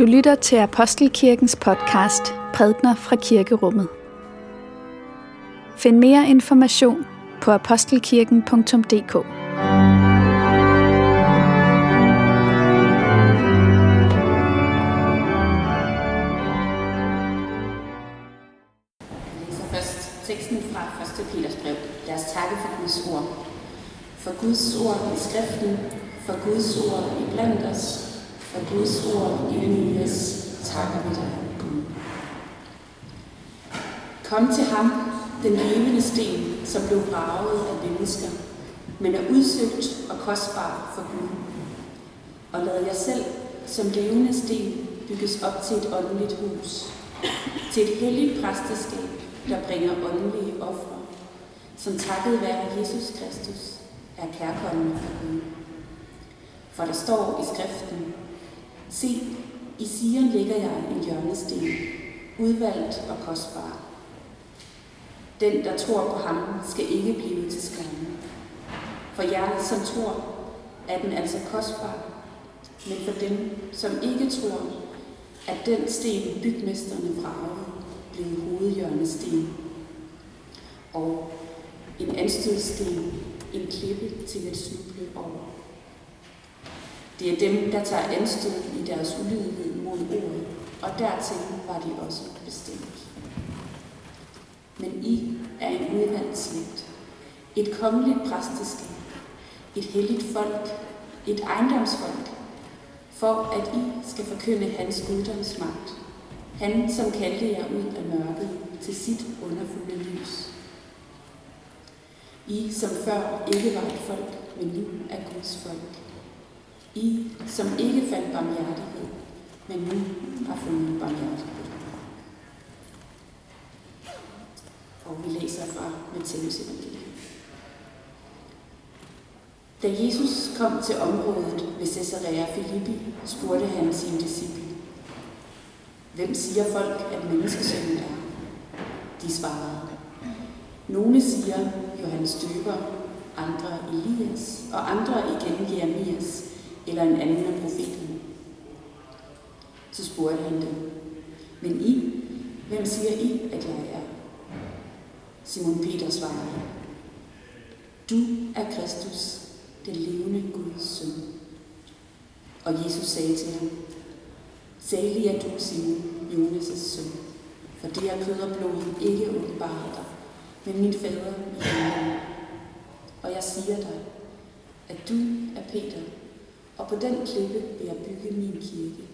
Du lytter til Apostelkirkens podcast Prædner fra Kirkerummet. Find mere information på apostelkirken.dk. læser først teksten fra 1. Peters brev. Lad os takke for Guds ord. For Guds ord i skriften, for Guds ord i blandt os, for Guds ord i os, takker vi dig, Kom til ham, den levende sten, som blev braget af mennesker, men er udsøgt og kostbar for Gud. Og lad jer selv som levende sten bygges op til et åndeligt hus, til et helligt præsteskab, der bringer åndelige ofre, som takket være Jesus Kristus er kærkommende for Gud. For der står i skriften, Se, i Sion ligger jeg en hjørnesten, udvalgt og kostbar. Den, der tror på ham, skal ikke blive til skamme. For jer, som tror, er den altså kostbar, men for dem, som ikke tror, at den sten bygmesterne vragede, blevet hovedhjørnesten. Og en anstødsten, en klippe til at snuble over. Det er dem, der tager anstød i deres ulydighed mod ordet, og dertil var de også bestemt. Men I er en udvalgt slægt, et kongeligt præsteskab, et helligt folk, et ejendomsfolk, for at I skal forkynde hans guddomsmagt, han som kaldte jer ud af mørket til sit underfulde lys. I som før ikke var et folk, men nu er Guds folk. I som ikke fandt barmhjertighed, men nu har fundet barmhjertighed. Og vi læser fra Matteus evangeliet. Da Jesus kom til området ved Caesarea Philippi, spurgte han sine disciple, Hvem siger folk, at menneskesønnen er? De svarede, Nogle siger Johannes Døber, andre Elias, og andre igen Jeremias, eller en anden af profeterne. Så spurgte han dem, men I, hvem siger I, at jeg er? Simon Peter svarede, Du er Kristus, den levende Guds søn. Og Jesus sagde til ham, Salig er du, Simon, Jonas' søn, for det er kød og blod ikke åbenbart dig, men min fader i himlen. Og jeg siger dig, at du er Peter, og på den klippe vil jeg bygge min kirke,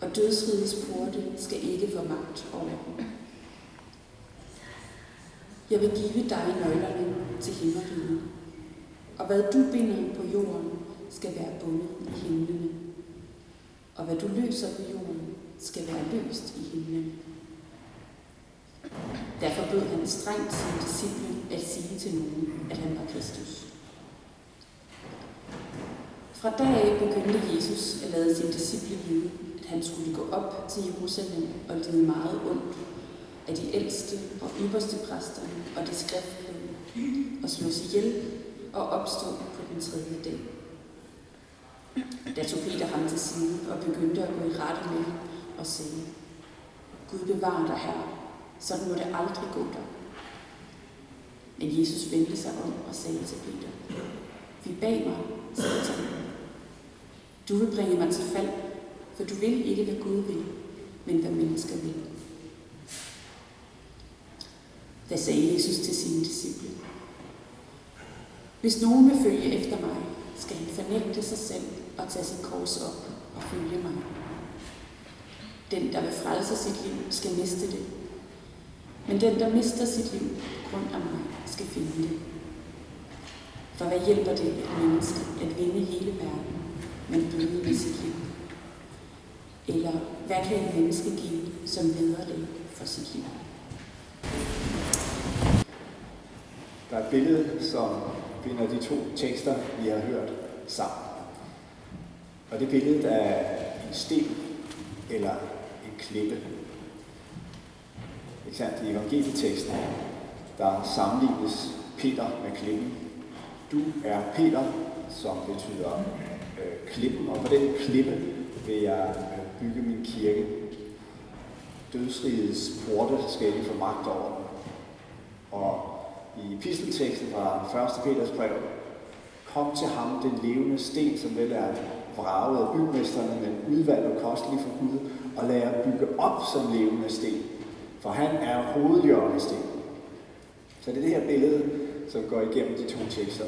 og dødsrigets porte skal ikke få magt over den. Jeg vil give dig nøglerne til himmelriget, og hvad du binder på jorden, skal være bundet i himlene, og hvad du løser på jorden, skal være løst i himlen. Derfor bød han strengt sin disciple at sige til nogen, at han var Kristus. Fra dag af begyndte Jesus at lade sine disciple vide, at han skulle gå op til Jerusalem og lide meget ondt af de ældste og ypperste præster og de skriftlige, og slås ihjel og opstå på den tredje dag. Da tog Peter ham til side og begyndte at gå i rette med ham og sige, Gud bevarer dig her, sådan må det aldrig gå dig. Men Jesus vendte sig om og sagde til Peter, Vi bag mig, Satan. Du vil bringe mig til fald, for du vil ikke, hvad Gud vil, men hvad mennesker vil. Da sagde Jesus til sine disciple, Hvis nogen vil følge efter mig, skal han fornægte sig selv og tage sit kors op og følge mig. Den, der vil frelse sit liv, skal miste det. Men den, der mister sit liv på grund af mig, skal finde det. For hvad hjælper det et menneske at vinde hele verden, men døde med sit liv? Eller hvad kan et menneske give som vederlag for sit liv? Der er et billede, som binder de to tekster, vi har hørt sammen. Og det billede er en sten eller en klippe. Ikke sandt? I evangelieteksten, der sammenlignes Peter med klippen. Du er Peter, som betyder klippen, og på den klippe, vil jeg øh, bygge min kirke. Dødsrigets porte skal ikke få magt over den. Og i pistelteksten fra 1. Peters brev, kom til ham den levende sten, som vel er vraget af bygmesterne, men udvalgt og kostelig for Gud, og lad jer bygge op som levende sten. For han er hovedhjørnesten. Så det er det her billede, som går igennem de to tekster.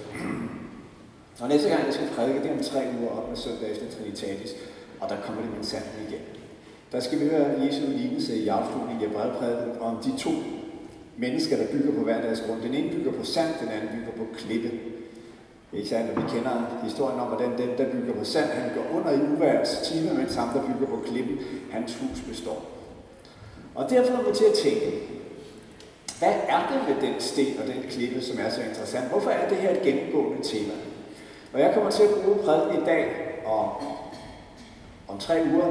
Og næste gang, jeg skal prædike, det er om tre uger op med søndag efter Trinitatis, og der kommer det min sandhed igen. Der skal vi høre Jesu lignelse i afslutningen af brevprædiken om de to mennesker, der bygger på hver deres grund. Den ene bygger på sand, den anden bygger på klippe. Ikke sandt? at vi kender historien om, hvordan den, der bygger på sand, han går under i uværets time, mens ham, der bygger på klippen, hans hus består. Og derfor er vi til at tænke, hvad er det med den sten og den klippe, som er så interessant? Hvorfor er det her et gennemgående tema? Og jeg kommer til at bruge prædiken i dag og om tre uger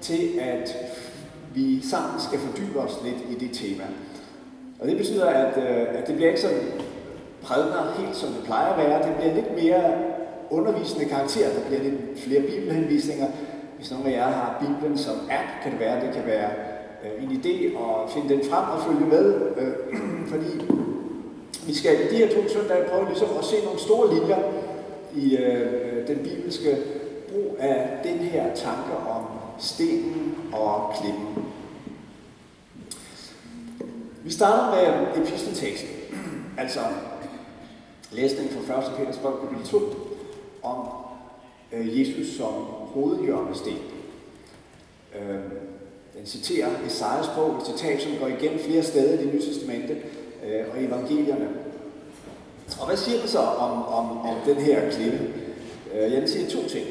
til, at vi sammen skal fordybe os lidt i det tema. Og det betyder, at, øh, at det bliver ikke sådan prædner helt som det plejer at være. Det bliver lidt mere undervisende karakter. Der bliver lidt flere bibelhenvisninger. Hvis nogen af jer har Bibelen som app, kan det være, det kan være øh, en idé at finde den frem og følge med. Øh, fordi vi skal i de her to søndage prøve ligesom at se nogle store linjer i øh, øh, den bibelske brug af den her tanke om stenen og klippen. Vi starter med epistelteksten, altså læsning fra 1. Peters brev, kapitel 2, om øh, Jesus som hovedhjørnesten. Øh, den citerer Esajas bog, et citat, som går igen flere steder i det nye testamente øh, og evangelierne. Og hvad siger den så om, om, om den her klippe? Øh, Jeg vil sige to ting.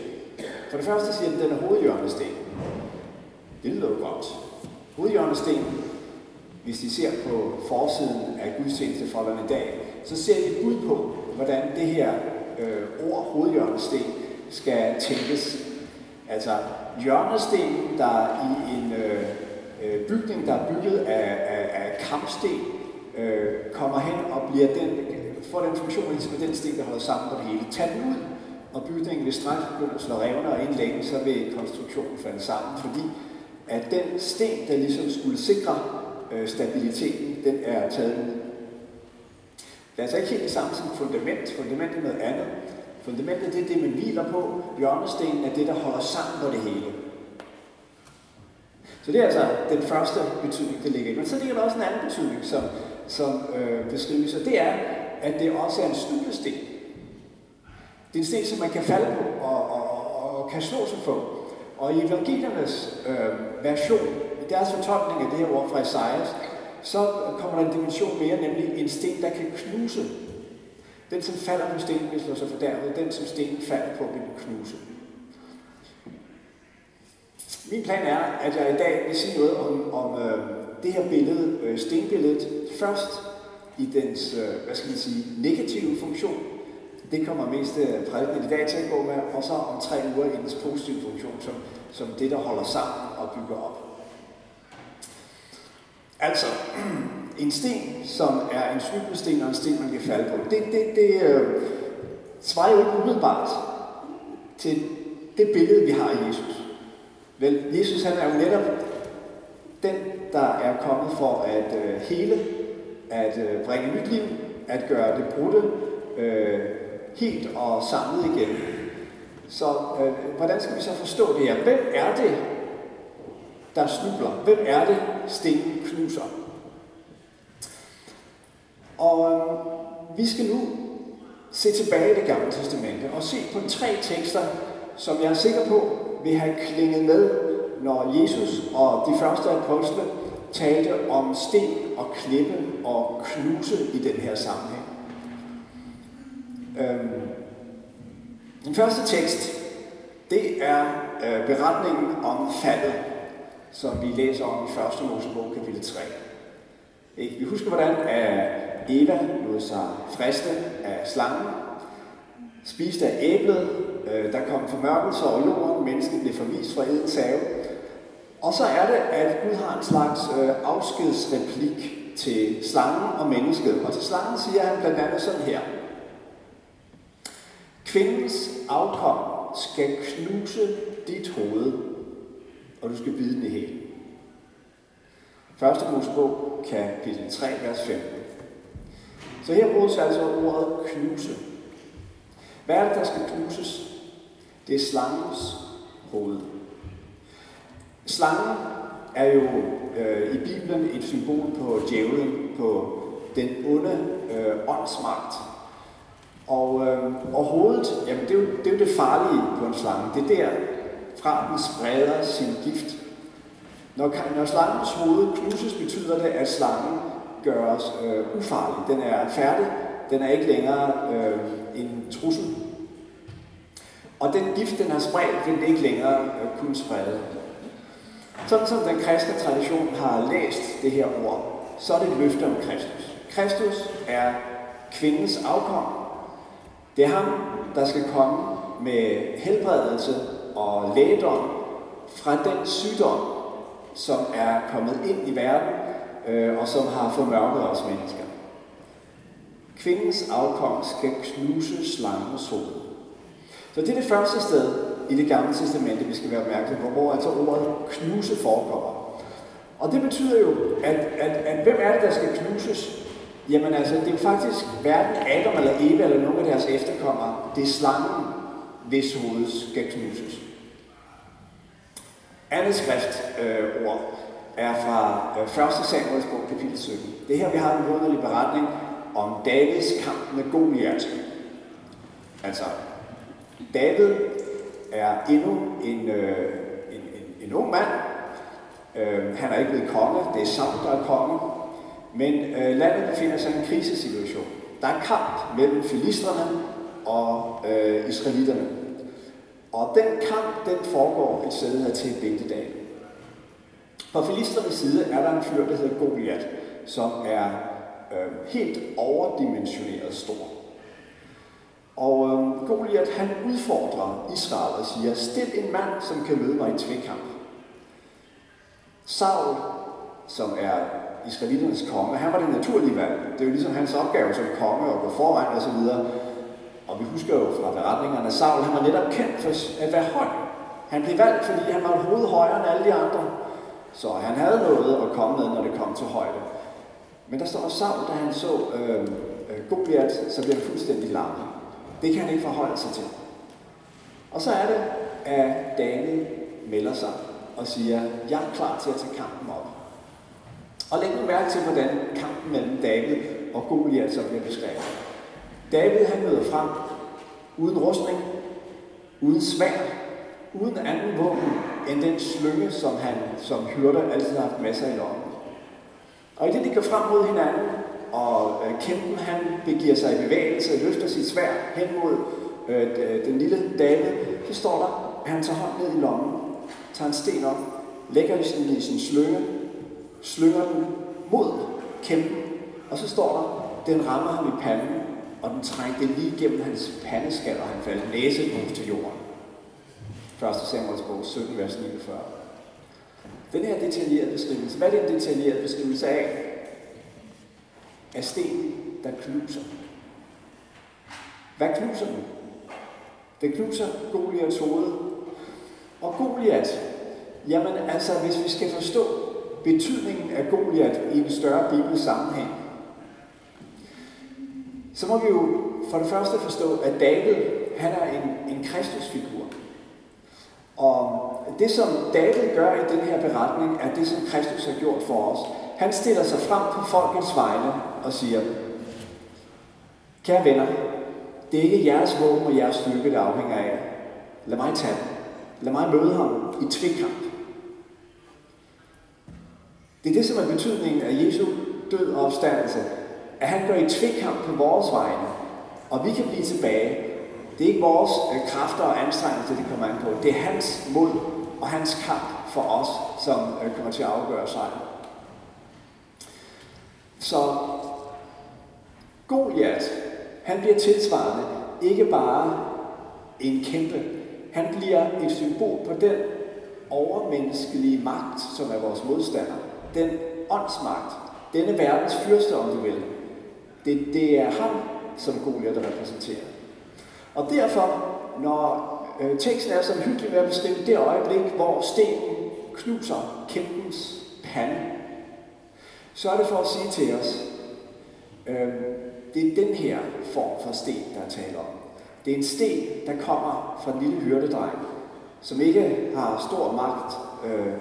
For det første siger den, at den er hovedhjørnesten. Det lyder jo godt. Hovedhjørnesten, hvis de ser på forsiden af gudstjenestefolderne i dag, så ser de ud på, hvordan det her øh, ord hovedhjørnesten skal tænkes. Altså hjørnesten, der i en øh, øh, bygning, der er bygget af, af, af kampsten, øh, kommer hen og bliver den, får den funktion, ligesom den sten, der holder sammen på det hele. Tag den ud, og bygningen vil straks begynde at slå revner, og inden længe, så vil konstruktionen falde sammen, fordi at den sten, der ligesom skulle sikre øh, stabiliteten, den er taget ud. Det er altså ikke helt det samme som fundament. Fundament er noget andet. Fundamentet det er det, man hviler på. Hjørnestenen er det, der holder sammen på det hele. Så det er altså den første betydning, der ligger i. Men så ligger der også en anden betydning, som, som øh, beskrives, og det er, at det også er en snublesten. Det er en sten, som man kan falde på og, og, og, og kan slå sig på. Og i evangeliernes øh, version, i deres fortolkning af det her ord fra Esajas, så kommer der en dimension mere, nemlig en sten, der kan knuse. Den, som falder på stenen, vil slå sig fordærvet. Den, som stenen falder på, vil knuse. Min plan er, at jeg i dag vil sige noget om, om øh, det her billede, øh, stenbilledet, først i dens, øh, hvad skal man sige, negative funktion. Det kommer mest prædiken i dag til at gå med, og så om tre uger i dens positive funktion, som, som det, der holder sammen og bygger op. Altså, en sten, som er en snublesten og en sten, man kan falde på, det, det, det øh, svarer jo ikke umiddelbart til det billede, vi har af Jesus. Vel, Jesus han er jo netop den, der er kommet for at øh, hele, at øh, bringe nyt liv, at gøre det brudte øh, helt og samlet igen. Så øh, hvordan skal vi så forstå det her? Hvem er det, der snubler? Hvem er det, stenen knuser? Og øh, vi skal nu se tilbage i det gamle testamente og se på tre tekster, som jeg er sikker på vil have klinget med, når Jesus og de første apostle talte om sten og klippe og knuse i den her sammenhæng. Øhm, den første tekst, det er øh, beretningen om faldet, som vi læser om i 1. Mosebog kapitel 3. Ikke? Vi husker, hvordan Eva lod sig friste af slangen, spiste af æblet, øh, der kom formørkelser over jorden, mennesket blev forvist fra Edens have. Og så er det, at Gud har en slags øh, afskedsreplik til slangen og mennesket. Og til slangen siger han blandt andet sådan her. Kvindens afkom skal knuse dit hoved, og du skal bide den i hælen. Første Mosebog, kapitel 3, vers 15. Så her bruges altså ordet knuse. Hvad er det, der skal knuses? Det er slangens hoved. Slangen er jo øh, i Bibelen et symbol på djævlen, på den onde øh, åndsmagt. Og, øh, og hovedet, jamen det er, jo, det er jo det farlige på en slange. Det er der, fra den spreder sin gift. Når, når slangens hoved knuses, betyder det, at slangen gøres øh, ufarlig. Den er færdig. Den er ikke længere øh, en trussel. Og den gift, den har spredt, vil den ikke længere øh, kunne sprede. Sådan som den kristne tradition har læst det her ord, så er det et løfte om Kristus. Kristus er kvindens afkom. Det er ham, der skal komme med helbredelse og lægedom fra den sygdom, som er kommet ind i verden øh, og som har formørket os mennesker. Kvindens afkom skal knuse slangens hoved. Så det er det første sted i det gamle testamente, vi skal være opmærksom på, hvor altså ordet knuse forekommer. Og det betyder jo, at, at, at hvem er det, der skal knuses? Jamen altså, det er faktisk hverken Adam eller Eva eller nogen af deres efterkommere. Det er slangen, hvis hoved skal knuses. Andet skriftord øh, er fra øh, 1. Samuels bog, kapitel 17. Det er her, vi har en underlig beretning om Davids kamp med Goliath. Altså, David er endnu en, øh, en, en, en ung mand. Øh, han er ikke blevet konge, det er Saul, der er konge. Men øh, landet befinder sig i en krisesituation. Der er kamp mellem filisterne og øh, israelitterne. Og den kamp, den foregår et sted her til Bækkedal. På filisternes side er der en fyr, der hedder Goliath, som er øh, helt overdimensioneret stor. Og øh, Goliath, han udfordrer Israel og siger, stil en mand, som kan møde mig i tvekamp. Saul, som er israelitternes konge, han var det naturlige valg. Det er jo ligesom hans opgave som konge at gå foran og så videre. Og vi husker jo fra beretningerne, at Saul han var netop kendt for at være høj. Han blev valgt, fordi han var hovedet højere end alle de andre. Så han havde noget at komme med, når det kom til højde. Men der står Saul, da han så øhm, øh, Goliath, så blev han fuldstændig lammet. Det kan han ikke forholde sig til. Og så er det, at David melder sig og siger, jeg er klar til at tage kampen op. Og læg nu mærke til, hvordan kampen mellem David og Goliath så bliver beskrevet. David han møder frem uden rustning, uden svær, uden anden våben end den slynge, som han som hyrder altid har haft masser i lommen. Og i det, de går frem mod hinanden, og øh, kæmpen han begiver sig i bevægelse, løfter sit svær hen mod øh, den lille dame, så står der, at han tager hånden ned i lommen, tager en sten op, lægger den i sin slynge, slynger den mod kæmpen, og så står der, den rammer ham i panden, og den trængte lige gennem hans pandeskal, og han faldt næsegrus til jorden. 1. Samuels bog 17, vers 49. Den her detaljerede beskrivelse, hvad er det en detaljeret beskrivelse af? Af sten, der knuser. Hvad knuser den? Den knuser Goliaths hoved. Og Goliath, jamen altså, hvis vi skal forstå betydningen af Goliath i en større bibelsk sammenhæng, så må vi jo for det første forstå, at David, han er en, en Kristusfigur. Og det, som David gør i den her beretning, er det, som Kristus har gjort for os. Han stiller sig frem på folkets vegne og siger, Kære venner, det er ikke jeres våben og jeres styrke, der afhænger af. Lad mig tage den. Lad mig møde ham i tvikkamp. Det er det, som er betydningen af Jesu død og opstandelse. At han går i tvikkamp på vores vegne, og vi kan blive tilbage. Det er ikke vores øh, kræfter og anstrengelser, det kommer an på. Det er hans mod og hans kamp for os, som øh, kommer til at afgøre sejren. Så Goliath, han bliver tilsvarende ikke bare en kæmpe. Han bliver et symbol på den overmenneskelige magt, som er vores modstander. Den åndsmagt. Denne verdens fyrste, om du vil. Det, det er ham, som Goliath repræsenterer. Og derfor, når øh, teksten er så hyggelig ved at beskrive det øjeblik, hvor stenen knuser kæmpens pande. Så er det for at sige til os, øh, det er den her form for sten, der er tale om. Det er en sten, der kommer fra den lille hyrdedreng, som ikke har stor magt øh,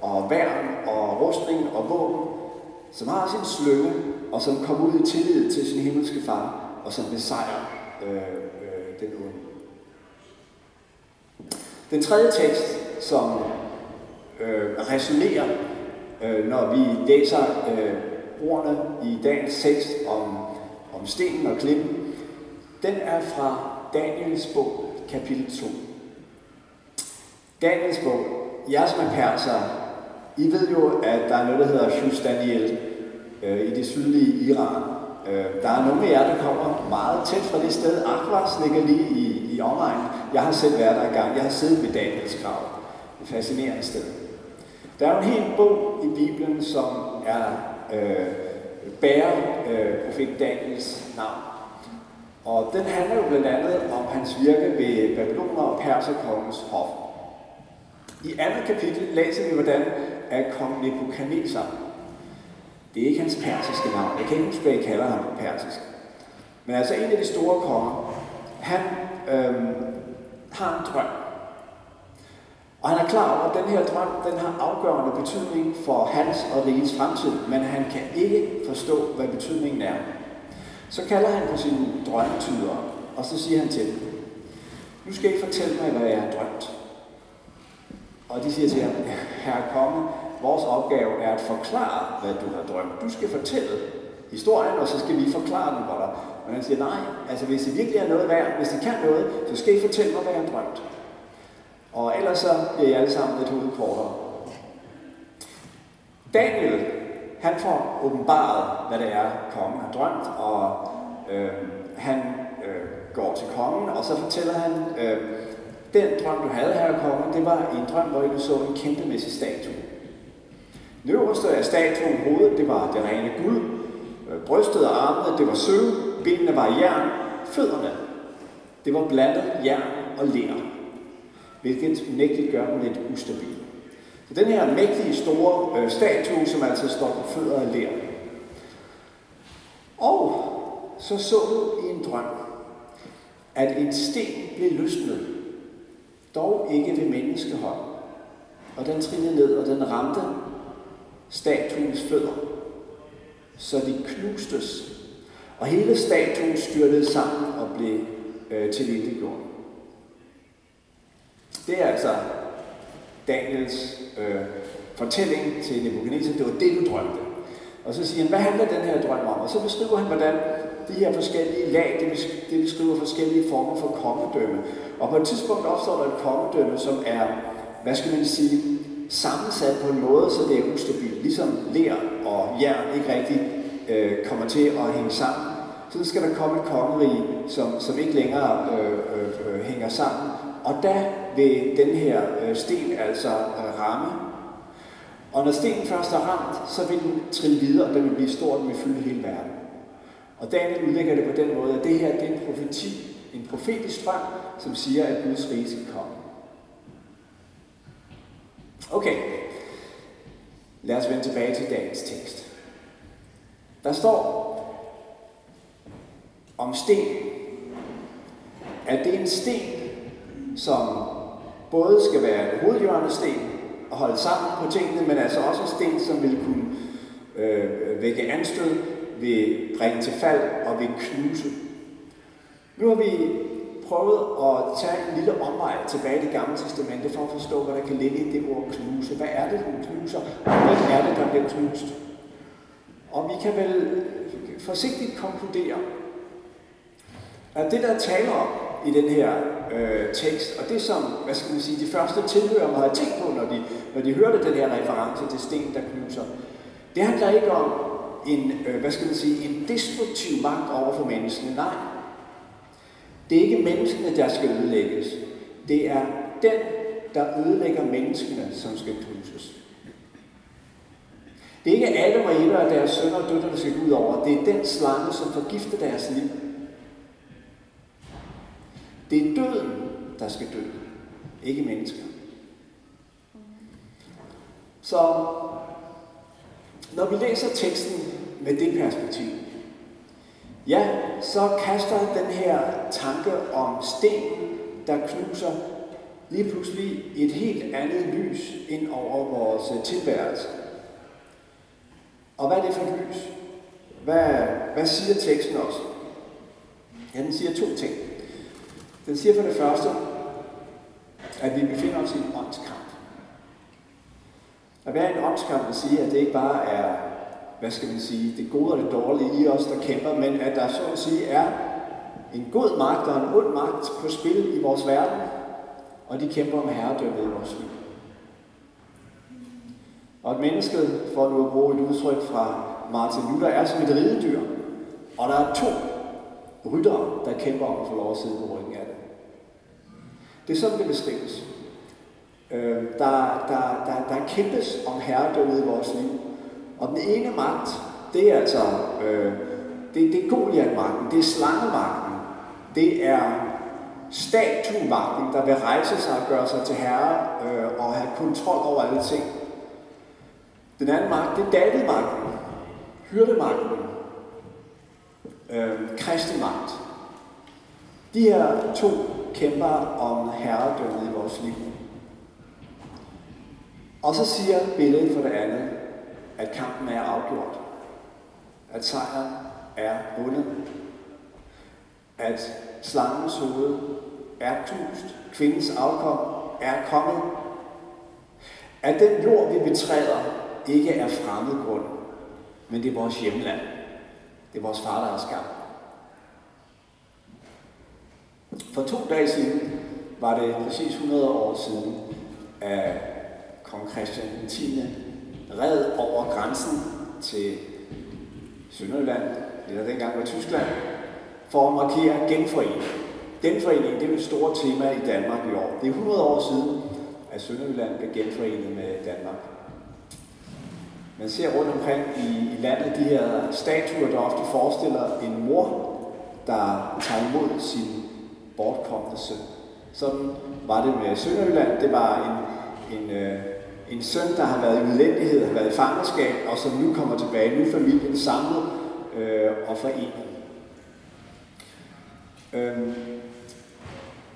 og værn og rustning og våben, som har sin sløve og som kommer ud i tillid til sin himmelske far, og som besejrer øh, øh, den onde. Den tredje tekst, som øh, resonerer, øh, når vi læser øh, ordene i dagens tekst om, om stenen og klippen, den er fra Daniels bog, kapitel 2. Daniels bog, jer som er perser, I ved jo, at der er noget, der hedder Shus Daniel øh, i det sydlige Iran. Øh, der er nogle af jer, der kommer meget tæt fra det sted. Akvars ligger lige i, i omegnen. Jeg har selv været der gang. Jeg har siddet ved Daniels grav. Et fascinerende sted. Der er jo en hel bog i Bibelen, som er øh, bærer øh, profet Daniels navn. Og den handler jo blandt andet om hans virke ved Babyloner og Perserkongens hof. I andet kapitel læser vi, hvordan at kong Nebuchadnezzar, det er ikke hans persiske navn, jeg kan ikke huske, hvad I kalder ham på persisk, men altså en af de store konger, han øh, har en drøm. Og han er klar over, at den her drøm, den har afgørende betydning for hans og rigets fremtid, men han kan ikke forstå, hvad betydningen er. Så kalder han på sine drømmetyder, og så siger han til dem, nu skal I fortælle mig, hvad jeg har drømt. Og de siger til ham, herre konge, vores opgave er at forklare, hvad du har drømt. Du skal fortælle historien, og så skal vi forklare den for dig. Men han siger, nej, altså hvis det virkelig er noget værd, hvis det kan noget, så skal I fortælle mig, hvad jeg har drømt. Og ellers så bliver I alle sammen lidt hovedet kortere. Daniel, han får åbenbaret, hvad det er, kongen har drømt, og øh, han øh, går til kongen, og så fortæller han, øh, den drøm, du havde her, kongen, det var en drøm, hvor du så en kæmpemæssig statue. Den øverste af statuen, hovedet, det var det rene guld, øh, brystet og armene, det var sølv, benene var jern, fødderne, det var blandet jern og ler, hvilket unægteligt gør den lidt ustabil. Så den her mægtige store øh, statue, som altså står på fødder af ler. Og så så du i en drøm, at en sten blev løsnet, dog ikke ved menneskehånd. Og den trillede ned, og den ramte statuens fødder, så de knustes. Og hele statuen styrtede sammen og blev øh, til gjort. Det er altså Daniels øh, fortælling til Nebuchadnezzar. Det var det, du drømte. Og så siger han, hvad handler den her drøm om? Og så beskriver han, hvordan de her forskellige lag, det beskriver forskellige former for kongedømme. Og på et tidspunkt opstår der et kongedømme, som er, hvad skal man sige, sammensat på en måde, så det er ustabilt. Ligesom ler og jern ikke rigtig øh, kommer til at hænge sammen. Så skal der komme et kongerige, som, som ikke længere øh, øh, øh hænger sammen. Og der vil den her øh, sten altså øh, ramme. Og når stenen først er ramt, så vil den trille videre, og den vil blive stor, den vil fylde hele verden. Og Daniel udlægger det på den måde, at det her det er en profeti, en profetisk drøm, som siger, at Guds rige skal komme. Okay, lad os vende tilbage til dagens tekst. Der står om sten, at det er en sten, som både skal være en hovedhjørnesten og holde sammen på tingene, men altså også en sten, som vil kunne øh, vække anstød, vil bringe til fald og vil knuse. Nu har vi prøvet at tage en lille omvej tilbage i det gamle testamente for at forstå, hvad der kan ligge i det ord knuse. Hvad er det, den knuser? Og hvad er det, der bliver knust? Og vi kan vel forsigtigt konkludere, at det, der taler om i den her øh, tekst, og det som, hvad skal man sige, de første tilhører havde tænkt på, når de, når de hørte den her reference til sten, der knuser, det handler ikke om en, øh, hvad skal man sige, en destruktiv magt over for menneskene. Nej, det er ikke menneskene, der skal ødelægges. Det er den, der ødelægger menneskene, som skal knuses. Det er ikke alle og Eva og deres sønner og døtre, der skal gå ud over. Det er den slange, som forgifter deres liv. Det er døden, der skal dø. Ikke mennesker. Så når vi læser teksten med det perspektiv, ja, så kaster den her tanke om stenen, der knuser, lige pludselig et helt andet lys ind over vores tilværelse. Og hvad er det for et lys? Hvad, hvad siger teksten også? Ja, den siger to ting. Den siger for det første, at vi befinder os i en åndskamp. At være i en åndskamp vil sige, at det ikke bare er, hvad skal man sige, det gode og det dårlige i os, der kæmper, men at der så at sige er en god magt og en ond magt på spil i vores verden, og de kæmper om herredømmet i vores liv. Og at mennesket, for nu at bruge et udtryk fra Martin Luther, er som et ridedyr, og der er to ryttere, der kæmper om at få lov at sidde på ryggen af det. Det er sådan, det beskrives. Øh, der, der, der, der kæmpes om herredømmet i vores liv. Og den ene magt, det er altså, øh, det, det er Goliath-magten, det er slangemagten, det er statuemagten, der vil rejse sig og gøre sig til herre øh, og have kontrol over alle ting. Den anden magt, det er David-magten, hyrdemagten, øh, Kristi magt. De her to kæmper om herredømmet i vores liv. Og så siger billedet for det andet, at kampen er afgjort. At sejren er vundet. At slangens hoved er knust. Kvindens afkom er kommet. At den jord, vi betræder, ikke er fremmed grund, men det er vores hjemland. Det er vores far, der har skabt. For to dage siden var det præcis 100 år siden, at kong Christian 10. red over grænsen til Sønderjylland, eller dengang var Tyskland, for at markere genforening. Genforening, det er et stort tema i Danmark i år. Det er 100 år siden, at Sønderjylland blev genforenet med Danmark. Man ser rundt omkring i, i landet de her statuer, der ofte forestiller en mor, der tager imod sin bortkommende søn. Sådan var det med Sønderjylland. Det var en, en, øh, en søn, der har været i udlændighed, har været i fangenskab, og som nu kommer tilbage. Nu er familien samlet øh, og forenet. Øhm,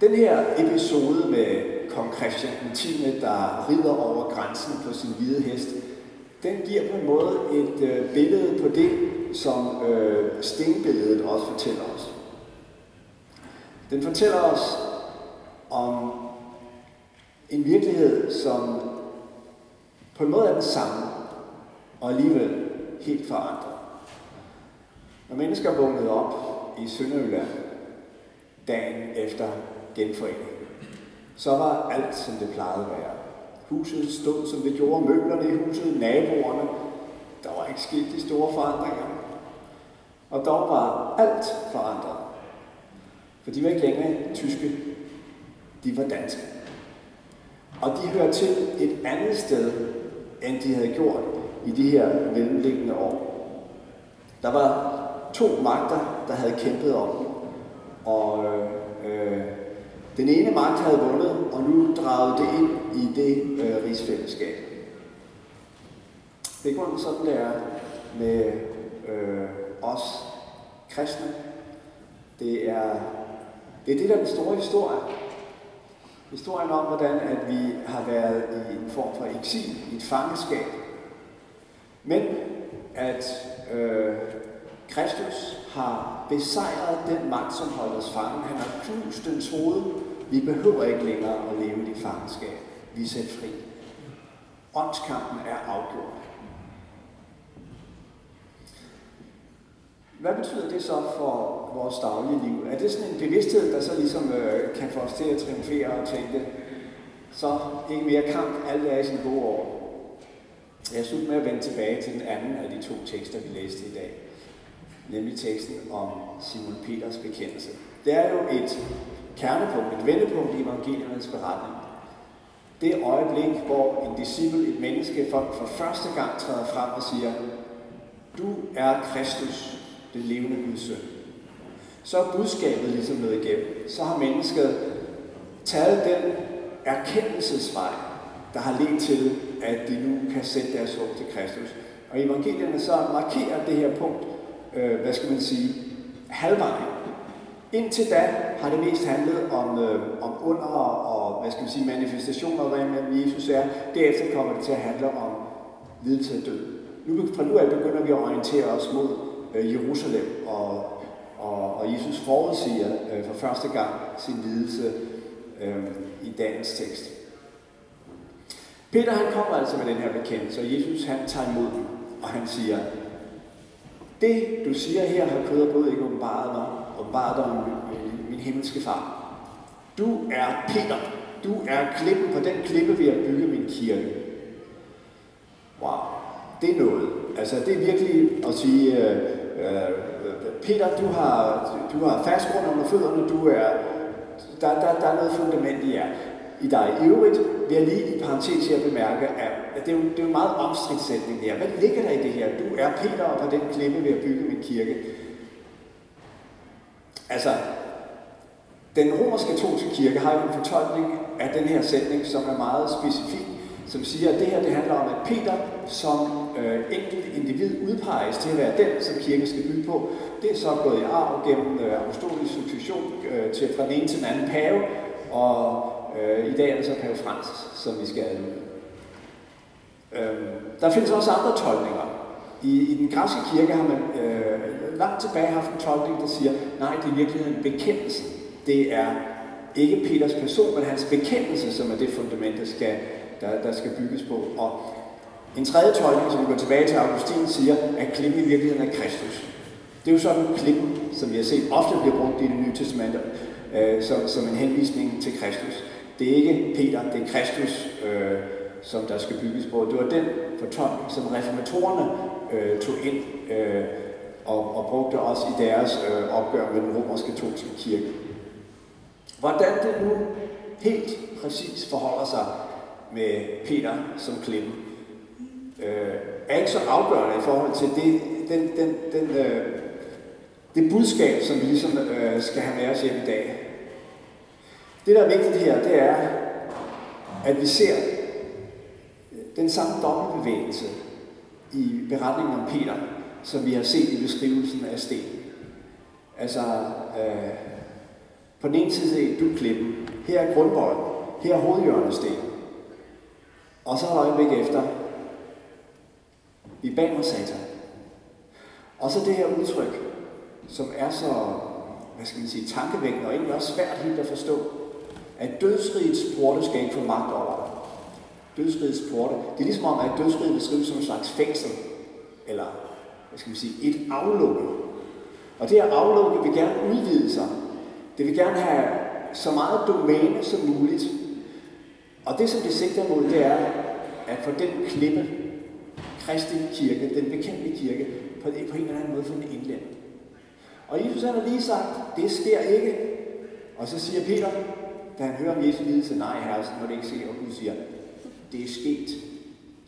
den her episode med kong Christian 10., der rider over grænsen på sin hvide hest, den giver på en måde et øh, billede på det, som øh, stenbilledet også fortæller os. Den fortæller os om en virkelighed, som på en måde er den samme, og alligevel helt forandret. Når mennesker vågnede op i Sønderjylland dagen efter genforeningen, så var alt, som det plejede at være. Huset stod, som det gjorde, møblerne i huset, naboerne. Der var ikke sket de store forandringer. Og dog var alt forandret. For de var ikke længere tyske, de var danske. Og de hører til et andet sted, end de havde gjort i de her mellemliggende år. Der var to magter, der havde kæmpet om. Og øh, den ene magt havde vundet, og nu dragede det ind i det øh, rigsfællesskab. Det er kun sådan, det er med øh, os kristne. Det er, det er det, der er den store historie. Historien om, hvordan at vi har været i en form for eksil, i et fangeskab. Men at øh, Kristus har besejret den magt, som holder os fange. Han har knust dens hoved. Vi behøver ikke længere at leve i det fangeskab. Vi er sat fri. Åndskampen er afgjort. Hvad betyder det så for vores daglige liv? Er det sådan en bevidsthed, der så ligesom øh, kan få os til at triumfere og tænke, så ikke mere kamp, alt er i sin gode år. Jeg er med at vende tilbage til den anden af de to tekster, vi læste i dag nemlig teksten om Simon Peters bekendelse. Det er jo et kernepunkt, et vendepunkt i evangeliernes beretning. Det øjeblik, hvor en disciple, et menneske, for, for første gang træder frem og siger, du er Kristus, den levende Guds søn. Så er budskabet ligesom noget igennem. Så har mennesket taget den erkendelsesvej, der har ledt til, at de nu kan sætte deres håb til Kristus. Og evangelierne så markerer det her punkt, øh, hvad skal man sige, halvvejen. Indtil da har det mest handlet om, øh, om under og hvad skal man sige, manifestationer, af, hvad Jesus er. Derefter kommer det til at handle om lidelse og død. Nu, fra nu af begynder vi at orientere os mod øh, Jerusalem, og, og, og Jesus forudsiger øh, for første gang sin lidelse øh, i dagens tekst. Peter han kommer altså med den her bekendelse, og Jesus han tager imod den, og han siger, det du siger her har kød og blod ikke åbenbaret mig, åbenbaret dig om min, øh, min himmelske far. Du er Peter. Du er klippen på den klippe, vi at bygge min kirke. Wow, det er noget. Altså, det er virkelig at sige, øh, øh, Peter, du har, du har fast grund under fødderne, du er, der, der, der er noget fundament i jer. I dig. I øvrigt vil jeg lige i parentes her bemærke, at det er jo, det er jo meget omstridt sætning der. Hvad ligger der i det her? Du er Peter, og på den klippe ved at bygge min kirke. Altså, den romerske katolske kirke har jo en fortolkning af den her sætning, som er meget specifik, som siger, at det her det handler om, at Peter som øh, enkelt individ udpeges til at være den, som kirken skal bygge på. Det er så gået i arv gennem øh, apostolisk succession øh, til fra den ene til den anden pave, og øh, i dag er det så pave Francis, som vi skal adlyde. Øh, der findes også andre tolkninger. I, I den græske kirke har man øh, langt tilbage haft en tolkning, der siger, nej, det er i virkeligheden bekendelsen. Det er ikke Peters person, men hans bekendelse, som er det fundament, der skal, der, der skal bygges på. Og en tredje tolkning, som vi går tilbage til Augustin, siger, at klippen i virkeligheden er Kristus. Det er jo sådan klippen, som vi har set ofte bliver brugt i det nye testamente, øh, som, som en henvisning til Kristus. Det er ikke Peter, det er Kristus, øh, som der skal bygges på. Det var den fortolkning, som reformatorerne øh, tog ind øh, og, og brugte også i deres øh, opgør med den romerske katolske kirke. Hvordan det nu helt præcis forholder sig med Peter som klippen, øh, er ikke så afgørende i forhold til det, den, den, den, øh, det budskab, som vi ligesom øh, skal have med os hjem i dag. Det, der er vigtigt her, det er, at vi ser den samme dobbeltbevægelse i beretningen om Peter, som vi har set i beskrivelsen af sten. Altså, øh, på den ene side er du klippen, her er grundvolden, her er hovedhjørnestenen. Og så et øjeblik efter, vi bag mig satan. Og så det her udtryk, som er så, hvad skal man sige, tankevækkende og egentlig også svært helt at forstå, at dødsrigets porte skal ikke få magt over dig. Dødsrigets porte, det er ligesom om, at dødsriget beskrives som en slags fængsel, eller hvad skal man sige, et aflukke. Og det her aflukke vil gerne udvide sig. Det vil gerne have så meget domæne som muligt. Og det, som det sigter mod, det er, at for den klippe, Kristi kirke, den bekendte kirke, på, på en eller anden måde få den. Og Jesus har lige sagt, det sker ikke. Og så siger Peter, da han hører om Jesu lidelse, nej herre, så må det ikke ske. Og Gud siger, det er sket.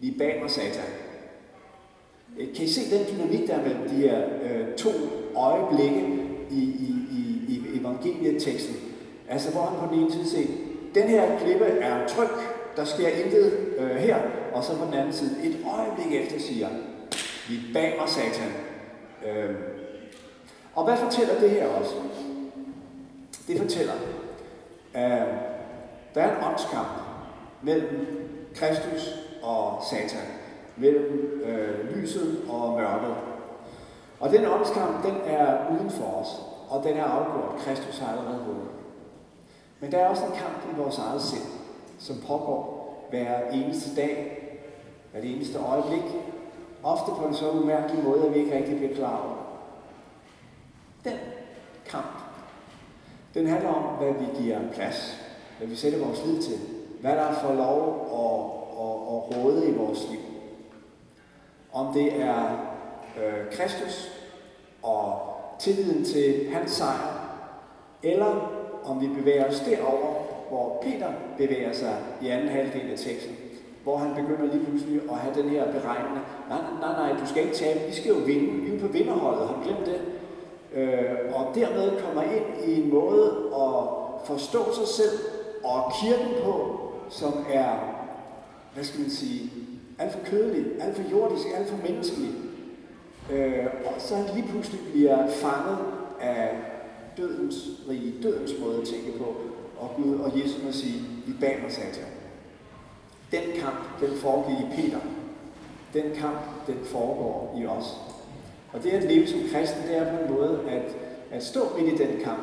Vi bag mig, satan. Øh, kan I se den dynamik, der er mellem de her øh, to øjeblikke i, i, i, i evangelieteksten? Altså, hvor han på den ene side siger, den her klippe er tryg, der sker intet øh, her, og så på den anden side, et øjeblik efter siger, vi bag mig, satan. Øh, og hvad fortæller det her også? Det fortæller, at der er en åndskamp mellem Kristus og Satan mellem øh, lyset og mørket. Og den åndskamp, den er uden for os, og den er afgjort. Kristus har allerede vundet. Men der er også en kamp i vores eget sind, som pågår hver eneste dag, hver eneste øjeblik, ofte på en så umærkelig måde, at vi ikke rigtig bliver klar over. Den kamp, den handler om, hvad vi giver plads, hvad vi sætter vores lid til, hvad der får lov at, at, at råde i vores liv. Om det er øh, Kristus og tilliden til hans sejr, eller om vi bevæger os derover, hvor Peter bevæger sig i anden halvdel af teksten, hvor han begynder lige pludselig at have den her beregnende, nej, nej, nej, du skal ikke tabe, vi skal jo vinde, vi er på vinderholdet, har du glemt det? Øh, og dermed kommer ind i en måde at forstå sig selv og kirken på, som er, hvad skal man sige, alt for kødelig, alt for jordisk, alt for menneskelig. Øh, og så lige pludselig bliver fanget af dødens rige, dødens måde at tænke på, og Gud og Jesus må sige, vi baner satan. Den kamp, den foregik i Peter. Den kamp, den foregår i os. Og det at leve som kristen, det er på en måde at, at stå midt i den kamp.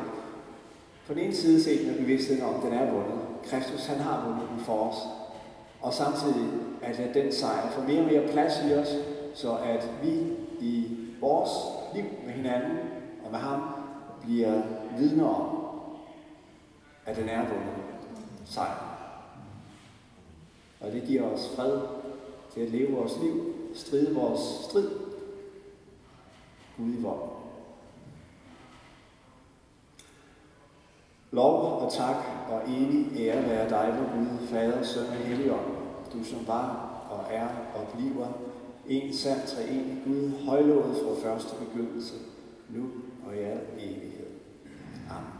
På den ene side set med bevidstheden om, at den er vundet. Kristus, han har vundet den for os. Og samtidig at lade den sejr få mere og mere plads i os, så at vi i vores liv med hinanden og med ham bliver vidner om, at den er vundet sejr. Og det giver os fred til at leve vores liv, stride vores strid, Gud i vold. Lov og tak og evig ære være dig, vor Gud, Fader, Søn og Helligånd, du som var og er og bliver en sand treenig Gud, højlået fra første begyndelse, nu og i al evighed. Amen.